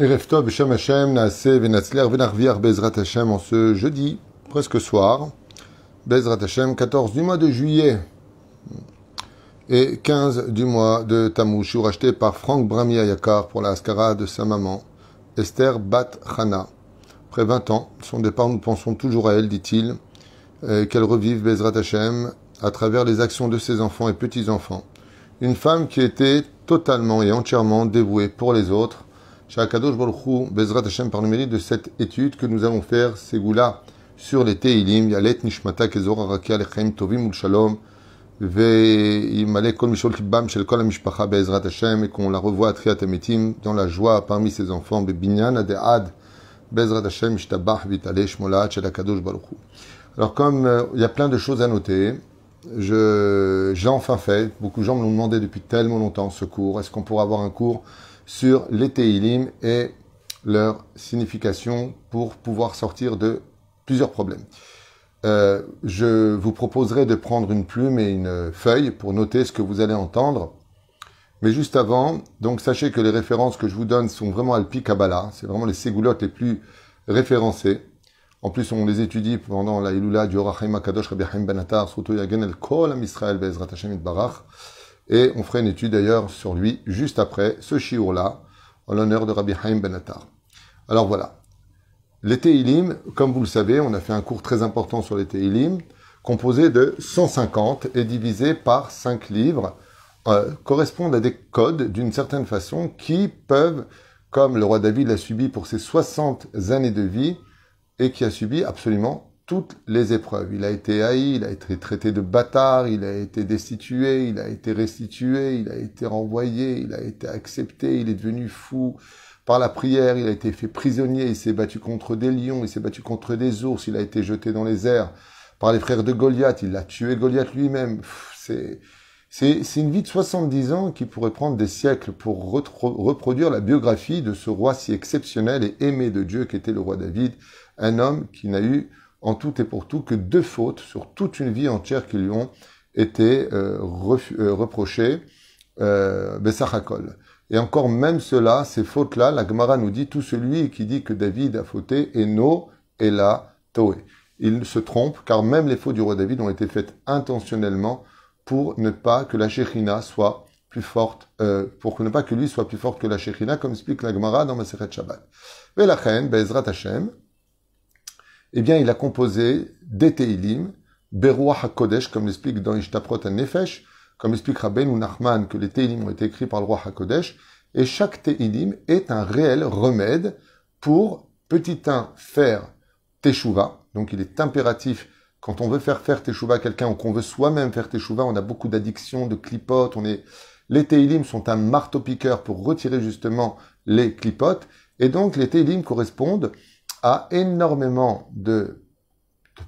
Erev Tov, Shem Hashem, Naase, Venatzler, Venarviar, Bezrat Hashem, en ce jeudi, presque soir, Bezrat Hashem, 14 du mois de juillet et 15 du mois de Tammuz, racheté par Franck Brami Ayakar pour la Askara de sa maman, Esther Bat Chana. Après 20 ans, son départ, nous pensons toujours à elle, dit-il, qu'elle revive Bezrat Hashem à travers les actions de ses enfants et petits-enfants. Une femme qui était totalement et entièrement dévouée pour les autres, Shakadosh Baruch Bezrat Hashem par le mérite de cette étude que nous allons faire, goûts-là, sur les Teilim, Yalet Nishmata Kezor Arakia Lechem Tovim Ul Shalom, Ve'imale Kol Mishol Kibam Shel Kol Mishpacha Bezrat Hashem, et qu'on la revoit à Triat dans la joie parmi ses enfants, Bebinyan Adead, Bezrat Hashem Ishtabach Vitale Shmolat Shel Akadosh Baruch Alors comme euh, il y a plein de choses à noter, je, j'ai enfin fait, beaucoup de gens me l'ont demandé depuis tellement longtemps ce cours, est-ce qu'on pourra avoir un cours sur les Teilim et leur signification pour pouvoir sortir de plusieurs problèmes. Euh, je vous proposerai de prendre une plume et une feuille pour noter ce que vous allez entendre. Mais juste avant, donc sachez que les références que je vous donne sont vraiment Alpi Kabbalah, c'est vraiment les ségoulottes les plus référencées. En plus, on les étudie pendant la Ilula du Orachaim Akadosh Rabbi Haim Ben Atar, surtout Yagen El Kol Israël Bezrat Hashem Barach. Et on fera une étude d'ailleurs sur lui juste après ce shiur-là, en l'honneur de Rabbi Haim Ben Attar. Alors voilà. Les Teilim, comme vous le savez, on a fait un cours très important sur les Teilim, composé de 150 et divisé par 5 livres, euh, correspondent à des codes d'une certaine façon qui peuvent, comme le roi David l'a subi pour ses 60 années de vie, et qui a subi absolument toutes les épreuves. Il a été haï, il a été traité de bâtard, il a été destitué, il a été restitué, il a été renvoyé, il a été accepté, il est devenu fou par la prière, il a été fait prisonnier, il s'est battu contre des lions, il s'est battu contre des ours, il a été jeté dans les airs par les frères de Goliath, il a tué Goliath lui-même. C'est c'est une vie de 70 ans qui pourrait prendre des siècles pour reproduire la biographie de ce roi si exceptionnel et aimé de Dieu qu'était le roi David, un homme qui n'a eu en tout et pour tout que deux fautes sur toute une vie entière qui lui ont été euh, euh, reprochées, euh, Et encore même cela, ces fautes-là, la Gemara nous dit, tout celui qui dit que David a fauté est no et la toé. Il se trompe, car même les fautes du roi David ont été faites intentionnellement pour ne pas que la Shekhinah soit plus forte, euh, pour ne pas que lui soit plus forte que la Shekhinah, comme explique la Gemara dans Maseret Shabbat. Et la eh bien, il a composé des Teilim, Beruah HaKodesh, comme l'explique dans Ishtaprot Nefesh, comme explique Rabbeinu Nachman, que les Teilim ont été écrits par le roi HaKodesh, et chaque Teilim est un réel remède pour, petit 1, faire Teshuvah. Donc, il est impératif, quand on veut faire faire Teshuvah à quelqu'un, ou qu'on veut soi-même faire Teshuvah, on a beaucoup d'addictions, de clipotes, on est, les Teilim sont un marteau-piqueur pour retirer justement les clipotes, et donc les Teilim correspondent a énormément de,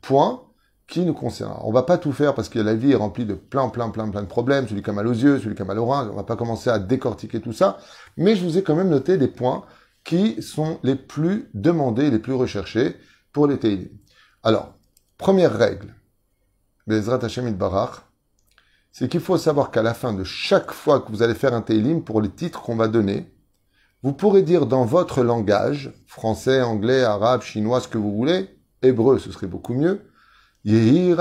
points qui nous concernent. On va pas tout faire parce que la vie est remplie de plein, plein, plein, plein de problèmes, celui qui a mal aux yeux, celui qui a mal au rein, on va pas commencer à décortiquer tout ça, mais je vous ai quand même noté des points qui sont les plus demandés, les plus recherchés pour les Teilim. Alors, première règle, Bezrat Hashem Barach, c'est qu'il faut savoir qu'à la fin de chaque fois que vous allez faire un Teilim, pour les titres qu'on va donner, vous pourrez dire dans votre langage, français, anglais, arabe, chinois, ce que vous voulez, hébreu, ce serait beaucoup mieux, et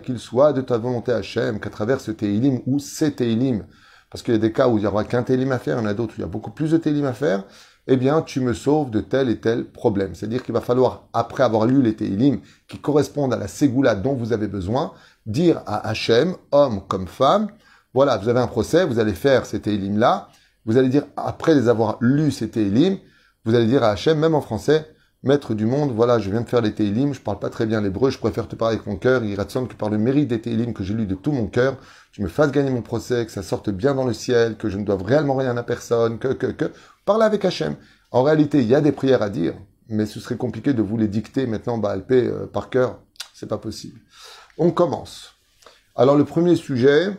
qu'il soit de ta volonté Hachem, qu'à travers ce Teilim ou ces Teilim, parce qu'il y a des cas où il n'y aura qu'un Teilim à faire, il y en a d'autres où il y a beaucoup plus de Teilim à faire, eh bien, tu me sauves de tel et tel problème. C'est-à-dire qu'il va falloir, après avoir lu les Teilim qui correspondent à la Ségoula dont vous avez besoin, dire à Hachem, homme comme femme, voilà, vous avez un procès, vous allez faire ces Teilim-là, vous allez dire, après les avoir lus ces Télim, vous allez dire à Hachem, même en français, Maître du monde, voilà, je viens de faire les Télim, je parle pas très bien l'hébreu, je préfère te parler avec mon cœur, il semble que par le mérite des Télim que j'ai lu de tout mon cœur, tu me fasses gagner mon procès, que ça sorte bien dans le ciel, que je ne doive réellement rien à personne, que, que, que. Parle avec Hachem. En réalité, il y a des prières à dire, mais ce serait compliqué de vous les dicter maintenant, bah, euh, par cœur. C'est pas possible. On commence. Alors, le premier sujet,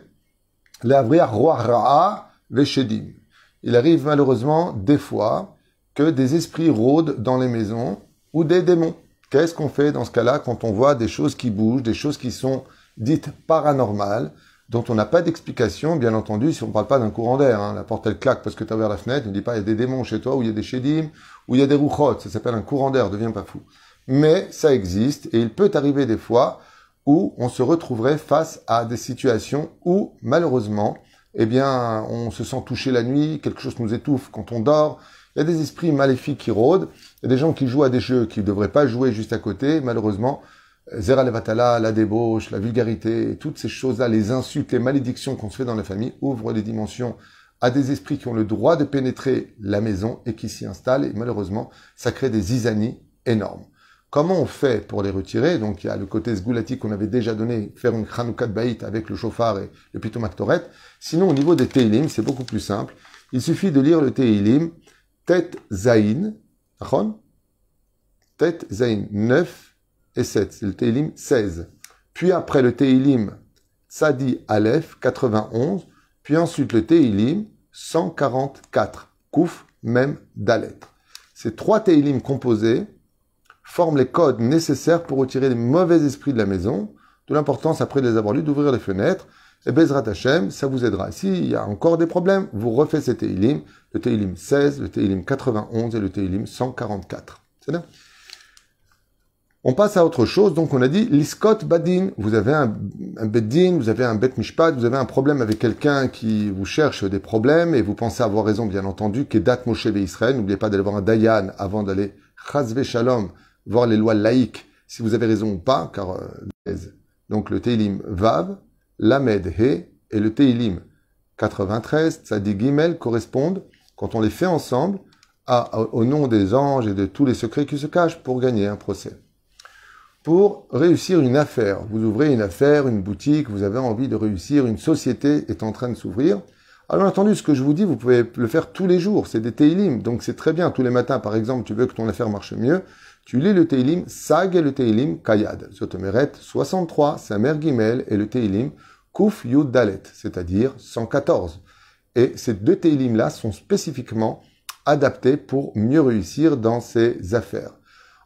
la vraie roi Ra'a, Veshedim il arrive malheureusement des fois que des esprits rôdent dans les maisons ou des démons. Qu'est-ce qu'on fait dans ce cas-là quand on voit des choses qui bougent, des choses qui sont dites paranormales dont on n'a pas d'explication, bien entendu, si on ne parle pas d'un courant d'air. Hein. La porte, elle claque parce que tu as ouvert la fenêtre. Ne dis pas, il y a des démons chez toi, ou il y a des chédim, ou il y a des rouchotes. Ça s'appelle un courant d'air, deviens pas fou. Mais ça existe, et il peut arriver des fois où on se retrouverait face à des situations où, malheureusement, eh bien, on se sent touché la nuit, quelque chose nous étouffe quand on dort. Il y a des esprits maléfiques qui rôdent. Il y a des gens qui jouent à des jeux qui ne devraient pas jouer juste à côté. Malheureusement, Zera Levatala, la débauche, la vulgarité, toutes ces choses-là, les insultes, les malédictions qu'on se fait dans la famille, ouvrent les dimensions à des esprits qui ont le droit de pénétrer la maison et qui s'y installent. Et malheureusement, ça crée des isanies énormes. Comment on fait pour les retirer? Donc il y a le côté sgoulati qu'on avait déjà donné, faire une Hanoukat Baït avec le chauffard et le pitomaktoret. Sinon, au niveau des Teilim, c'est beaucoup plus simple. Il suffit de lire le Teilim, Tet Zain, Tet Zain 9 et 7, c'est le Teilim 16. Puis après le Teilim Sadi Aleph 91, puis ensuite le Teilim 144, Kouf même Dalet. Ces trois Teilim composés forment les codes nécessaires pour retirer les mauvais esprits de la maison, de l'importance après les avoir lus d'ouvrir les fenêtres, et Bezrat Hashem, ça vous aidera. S'il y a encore des problèmes, vous refaites ces Teilim, le Teilim 16, le Teilim 91 et le Teilim 144. C'est bien on passe à autre chose. Donc, on a dit l'iskot badin. Vous avez un, un beddin, vous avez un bet mishpat, vous avez un problème avec quelqu'un qui vous cherche des problèmes et vous pensez avoir raison, bien entendu, qu'Edat Moshe Israël. N'oubliez pas d'aller voir un dayan avant d'aller chazve shalom voir les lois laïques, si vous avez raison ou pas, car euh, donc le Teilim Vav, Lamed He et le Teilim 93, Tzadik Gimel correspondent, quand on les fait ensemble, au nom des anges et de tous les secrets qui se cachent pour gagner un procès. Pour réussir une affaire, vous ouvrez une affaire, une boutique, vous avez envie de réussir, une société est en train de s'ouvrir. Alors entendu, ce que je vous dis, vous pouvez le faire tous les jours, c'est des Teilim, donc c'est très bien. Tous les matins, par exemple, tu veux que ton affaire marche mieux, tu lis le Teilim Sag et le Teilim Kayad. Zotomeret 63, Samer Gimel et le Teilim Kuf Yud Dalet, c'est-à-dire 114. Et ces deux Teilim-là sont spécifiquement adaptés pour mieux réussir dans ces affaires.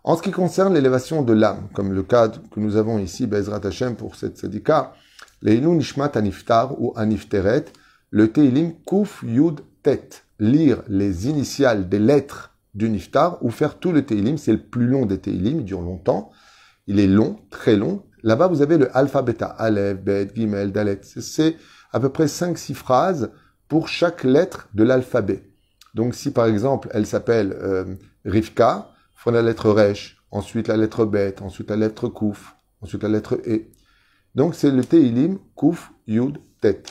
En ce qui concerne l'élévation de l'âme, comme le cas que nous avons ici, Bezrat Hashem, pour cette sadika, Leilu Nishmat Aniftar ou Anifteret, le Teilim Kuf Yud Tet, lire les initiales des lettres du Niftar ou faire tout le Teilim. C'est le plus long des Teilim, il dure longtemps. Il est long, très long. Là-bas, vous avez le alpha, beta, Aleph, Bet, Gimel, Dalet. C'est à peu près 5-6 phrases pour chaque lettre de l'alphabet. Donc, si par exemple, elle s'appelle euh, Rivka, il la lettre Resh, ensuite la lettre Bet, ensuite la lettre Kouf, ensuite la lettre E. Donc, c'est le Teilim, Kouf, Yud, Tet.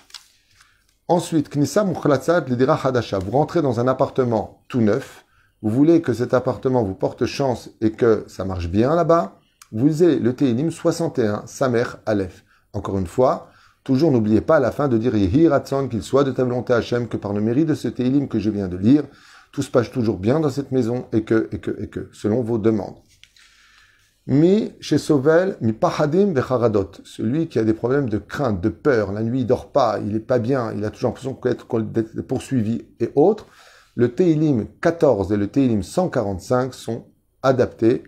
Ensuite, Knissa Mukhlatzat Lidira Hadasha. Vous rentrez dans un appartement tout neuf, vous voulez que cet appartement vous porte chance et que ça marche bien là-bas, vous avez le Télim 61, Samer Aleph. Encore une fois, toujours n'oubliez pas à la fin de dire Yehi qu'il soit de ta volonté Hachem, que par le mérite de ce Télim que je viens de lire, tout se passe toujours bien dans cette maison et que, et que, et que, selon vos demandes. Mi chez Sovel, mi pahadim vecharadot. Celui qui a des problèmes de crainte, de peur, la nuit il dort pas, il est pas bien, il a toujours l'impression d'être poursuivi et autres le Teilim 14 et le Teilim 145 sont adaptés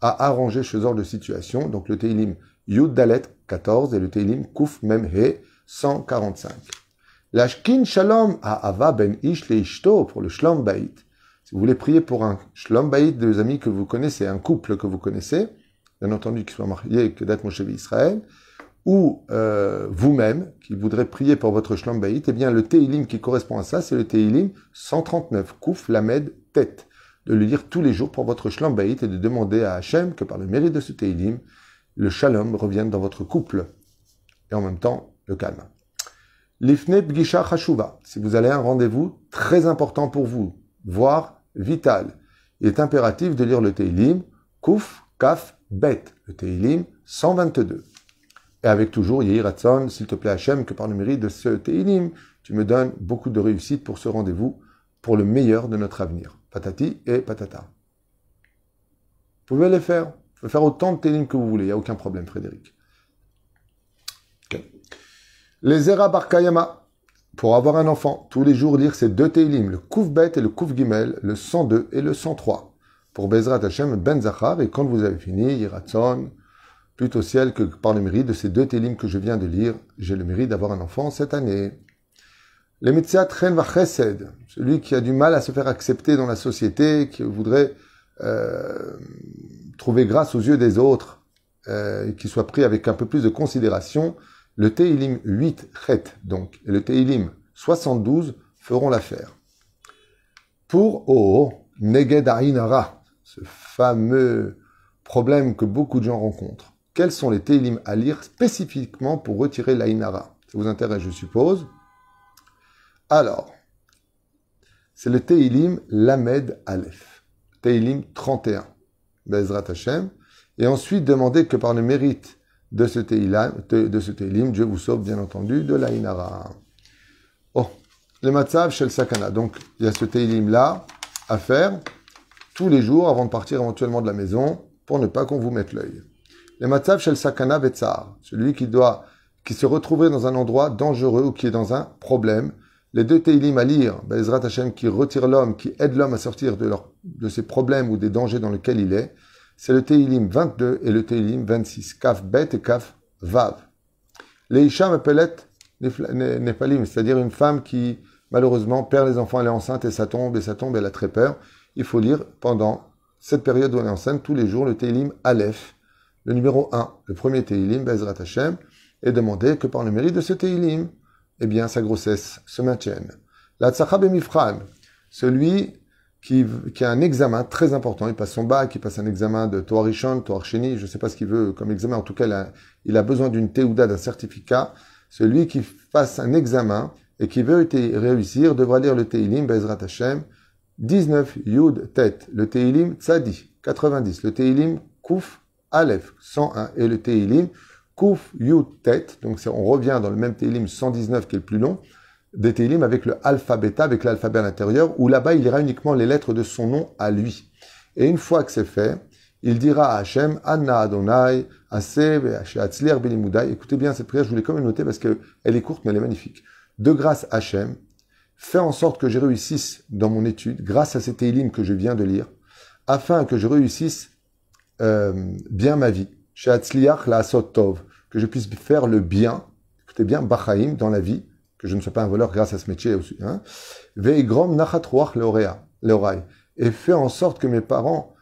à arranger ce genre de situation. Donc le Teilim Yud Dalet 14 et le Teilim Kuf Memhe 145. L'Ashkin Shalom à Ava Ben Ish Le Ishto pour le Shlom Bait. Si vous voulez prier pour un Shlom Bait de amis que vous connaissez, un couple que vous connaissez, bien entendu qui soit marié que d'être Moshe Israël, ou euh, vous-même qui voudrez prier pour votre Shlombaït, eh bien le Teilim qui correspond à ça, c'est le Teilim 139, Kouf Lamed Tête. De le lire tous les jours pour votre Shlombaït et de demander à Hachem que par le mérite de ce Teilim, le Shalom revienne dans votre couple et en même temps le calme. L'Ifne Bgisha Chashuva, si vous allez à un rendez-vous très important pour vous, voire vital, il est impératif de lire le Teilim Kouf Kaf Bet, le Teilim 122. Et avec toujours Yehi Ratson, s'il te plaît Hachem, que par le mérite de ce Teilim, tu me donnes beaucoup de réussite pour ce rendez-vous, pour le meilleur de notre avenir. Patati et patata. Vous pouvez les faire. Vous pouvez faire autant de Teilim que vous voulez, il n'y a aucun problème, Frédéric. Les Era Barkayama. Pour avoir un enfant, tous les jours lire ces deux Teilim, le Kouf Bet et le Kouf Gimel, le 102 et le 103. Pour Bezrat Hachem Ben Zachar, et quand vous avez fini, Yiratson, au ciel que par le mérite de ces deux télims que je viens de lire, j'ai le mérite d'avoir un enfant cette année. Les médecins Chesed, celui qui a du mal à se faire accepter dans la société, qui voudrait euh, trouver grâce aux yeux des autres, euh, qui soit pris avec un peu plus de considération, le Teilim 8 Chet, donc, et le Teilim 72 feront l'affaire. Pour O, Neged Ainara, ce fameux problème que beaucoup de gens rencontrent. Quels sont les Teilim à lire spécifiquement pour retirer l'Ainara? Ça vous intéresse, je suppose? Alors, c'est le Teilim Lamed Aleph. Teilim 31. Bezrat Hashem. Et ensuite, demandez que par le mérite de ce Teilim, de ce teilim Dieu vous sauve bien entendu de l'Ainara. Oh, le Matzav Shel Sakana. Donc, il y a ce Teilim là à faire tous les jours avant de partir éventuellement de la maison pour ne pas qu'on vous mette l'œil. Le Matzav Shel Sakana Vetzar. Celui qui doit, qui se retrouverait dans un endroit dangereux ou qui est dans un problème. Les deux Teilim à lire, Bezrat Hashem, qui retire l'homme, qui aide l'homme à sortir de, ses problèmes ou des dangers dans lesquels il est, c'est le Teilim 22 et le Teilim 26. Kaf Bet et Kaf Vav. Les Isha m'appellent Népalim, c'est-à-dire une femme qui, malheureusement, perd les enfants, elle est enceinte et ça tombe, et ça tombe, elle a très peur. Il faut lire pendant cette période où elle est enceinte, tous les jours, le Teilim Aleph, le numéro 1, le premier Teilim, Bezrat Hashem, et demander que par le mérite de ce Teilim, eh bien, sa grossesse se maintienne. La Tzachab Mifran, celui qui, qui, a un examen très important. Il passe son bac, il passe un examen de Torah Rishon, je ne sais pas ce qu'il veut comme examen. En tout cas, il a, besoin d'une Teuda, d'un certificat. Celui qui fasse un examen et qui veut réussir devra lire le Teilim, Bezrat Hashem, 19 Yud Tet, le Teilim Tzadi, 90, le Teilim Kouf Aleph, 101, et le Teilim Kouf Yud Tet, donc on revient dans le même Teilim 119 qui est le plus long, des Teilim avec le alphabet, avec l'alphabet à l'intérieur, où là-bas il ira uniquement les lettres de son nom à lui. Et une fois que c'est fait, il dira à Hachem, Anna Adonai, Aseb, Atzliar Belimudai. Écoutez bien cette prière, je voulais quand même noter parce qu'elle est courte mais elle est magnifique. De grâce Hachem, fais en sorte que je réussisse dans mon étude, grâce à ces Teilim que je viens de lire, afin que je réussisse euh, bien ma vie. Chez Atzliar la Tov, que je puisse faire le bien, écoutez bien, Bachaim, dans la vie, que je ne sois pas un voleur grâce à ce métier aussi. Hein. Veigrom nachatruach leorai. Et fais en sorte que mes parents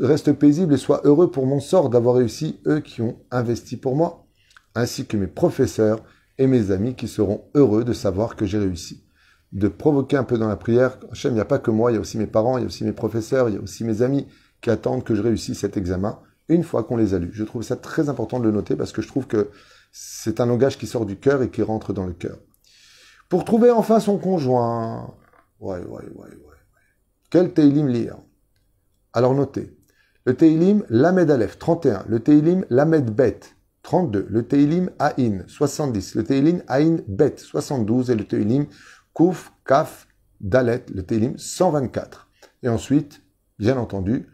restent paisibles et soient heureux pour mon sort d'avoir réussi, eux qui ont investi pour moi, ainsi que mes professeurs et mes amis qui seront heureux de savoir que j'ai réussi. De provoquer un peu dans la prière, Hachem, il n'y a pas que moi, il y a aussi mes parents, il y a aussi mes professeurs, il y a aussi mes amis qui attendent que je réussisse cet examen une fois qu'on les a lus. Je trouve ça très important de le noter parce que je trouve que c'est un langage qui sort du cœur et qui rentre dans le cœur. Pour trouver enfin son conjoint. Ouais, ouais, ouais, ouais. Quel Teilim lire? Alors notez. Le Teilim Lamed Aleph, 31. Le Teilim Lamed Bet, 32. Le Teilim Aïn, 70. Le Teilim Aïn Bet, 72. Et le Teilim Kouf Kaf Dalet, le Teilim 124. Et ensuite, bien entendu,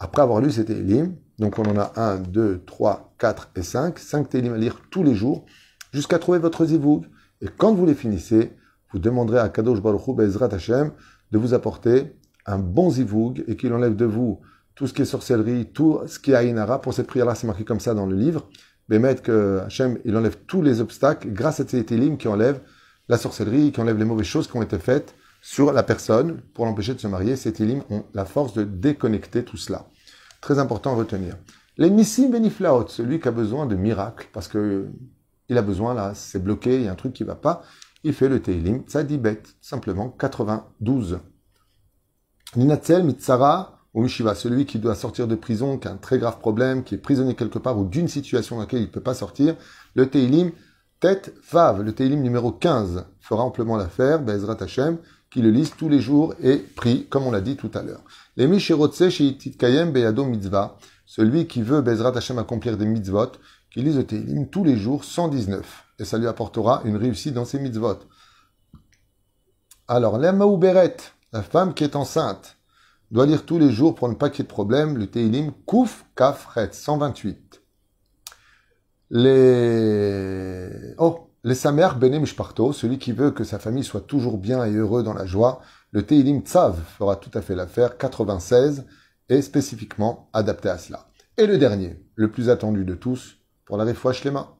après avoir lu ces Teilim, donc on en a 1, 2, 3, 4 et 5, 5 Teilim à lire tous les jours, jusqu'à trouver votre zivoug. Et quand vous les finissez, vous demanderez à Kadosh Baruch Hu Bezrat Hashem de vous apporter un bon zivoug et qu'il enlève de vous tout ce qui est sorcellerie, tout ce qui est Aïnara. Pour cette prière-là, c'est marqué comme ça dans le livre. Mais que Hachem, il enlève tous les obstacles grâce à ces télim qui enlèvent la sorcellerie, qui enlèvent les mauvaises choses qui ont été faites sur la personne pour l'empêcher de se marier. Ces télim ont la force de déconnecter tout cela. Très important à retenir. Les Nissim Beniflaot, celui qui a besoin de miracles, parce que il a besoin, là, c'est bloqué, il y a un truc qui va pas. Il fait le Teilim Tzadibet, simplement 92. Ninatzel Mitsara ou Mishiva, celui qui doit sortir de prison, qui a un très grave problème, qui est prisonnier quelque part ou d'une situation dans laquelle il ne peut pas sortir. Le Teilim Tête Vav, le Teilim numéro 15, fera amplement l'affaire, Bezrat Hashem, qui le lise tous les jours et prie, comme on l'a dit tout à l'heure. Les Mishirotse Kayem Beyado Mitzvah, celui qui veut Bezrat Hashem accomplir des mitzvot, qui lise le Tehillim tous les jours 119. Et ça lui apportera une réussite dans ses mitzvot. Alors, Beret, la femme qui est enceinte, doit lire tous les jours pour ne pas qu'il y ait de problème le Tehillim Kouf Kafret 128. Les... Oh, les Samer Benem Mishparto, celui qui veut que sa famille soit toujours bien et heureux dans la joie, le Tehillim Tzav fera tout à fait l'affaire 96 et spécifiquement adapté à cela. Et le dernier, le plus attendu de tous, pour la refoua shlema.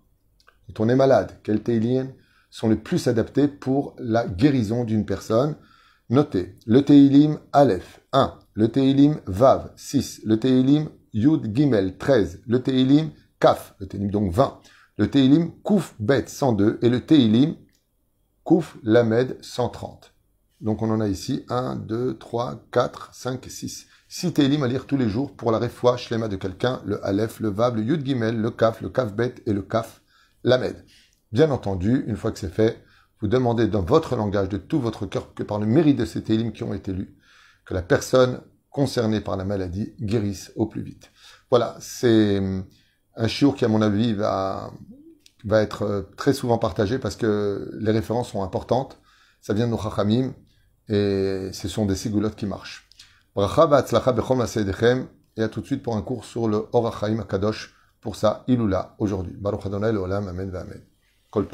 Quand on est malade, quels Teilim sont les plus adaptés pour la guérison d'une personne? Notez, le Teilim Aleph, 1, le Teilim Vav, 6, le Teilim Yud Gimel, 13, le Teilim Kaf, le Teilim donc 20, le Teilim Kouf Bet, 102, et le Teilim Kouf Lamed, 130. Donc on en a ici 1, 2, 3, 4, 5, 6. 6 Teilim à lire tous les jours pour la refoua shlema de quelqu'un, le Aleph, le Vav, le Yud Gimel, le Kaf, le Kaf Bet et le Kaf Lamed. Bien entendu, une fois que c'est fait, vous demandez dans votre langage, de tout votre cœur, que par le mérite de ces télim qui ont été lus, que la personne concernée par la maladie guérisse au plus vite. Voilà, c'est hum, un chiour qui, à mon avis, va, va être euh, très souvent partagé parce que les références sont importantes. Ça vient de nos chachamim et ce sont des sigoulottes qui marchent. Bracha et à tout de suite pour un cours sur le Orachaim Akadosh pour ça, Ilula, aujourd'hui. Baruch Adonai, Olam, Amen, Amen. Kol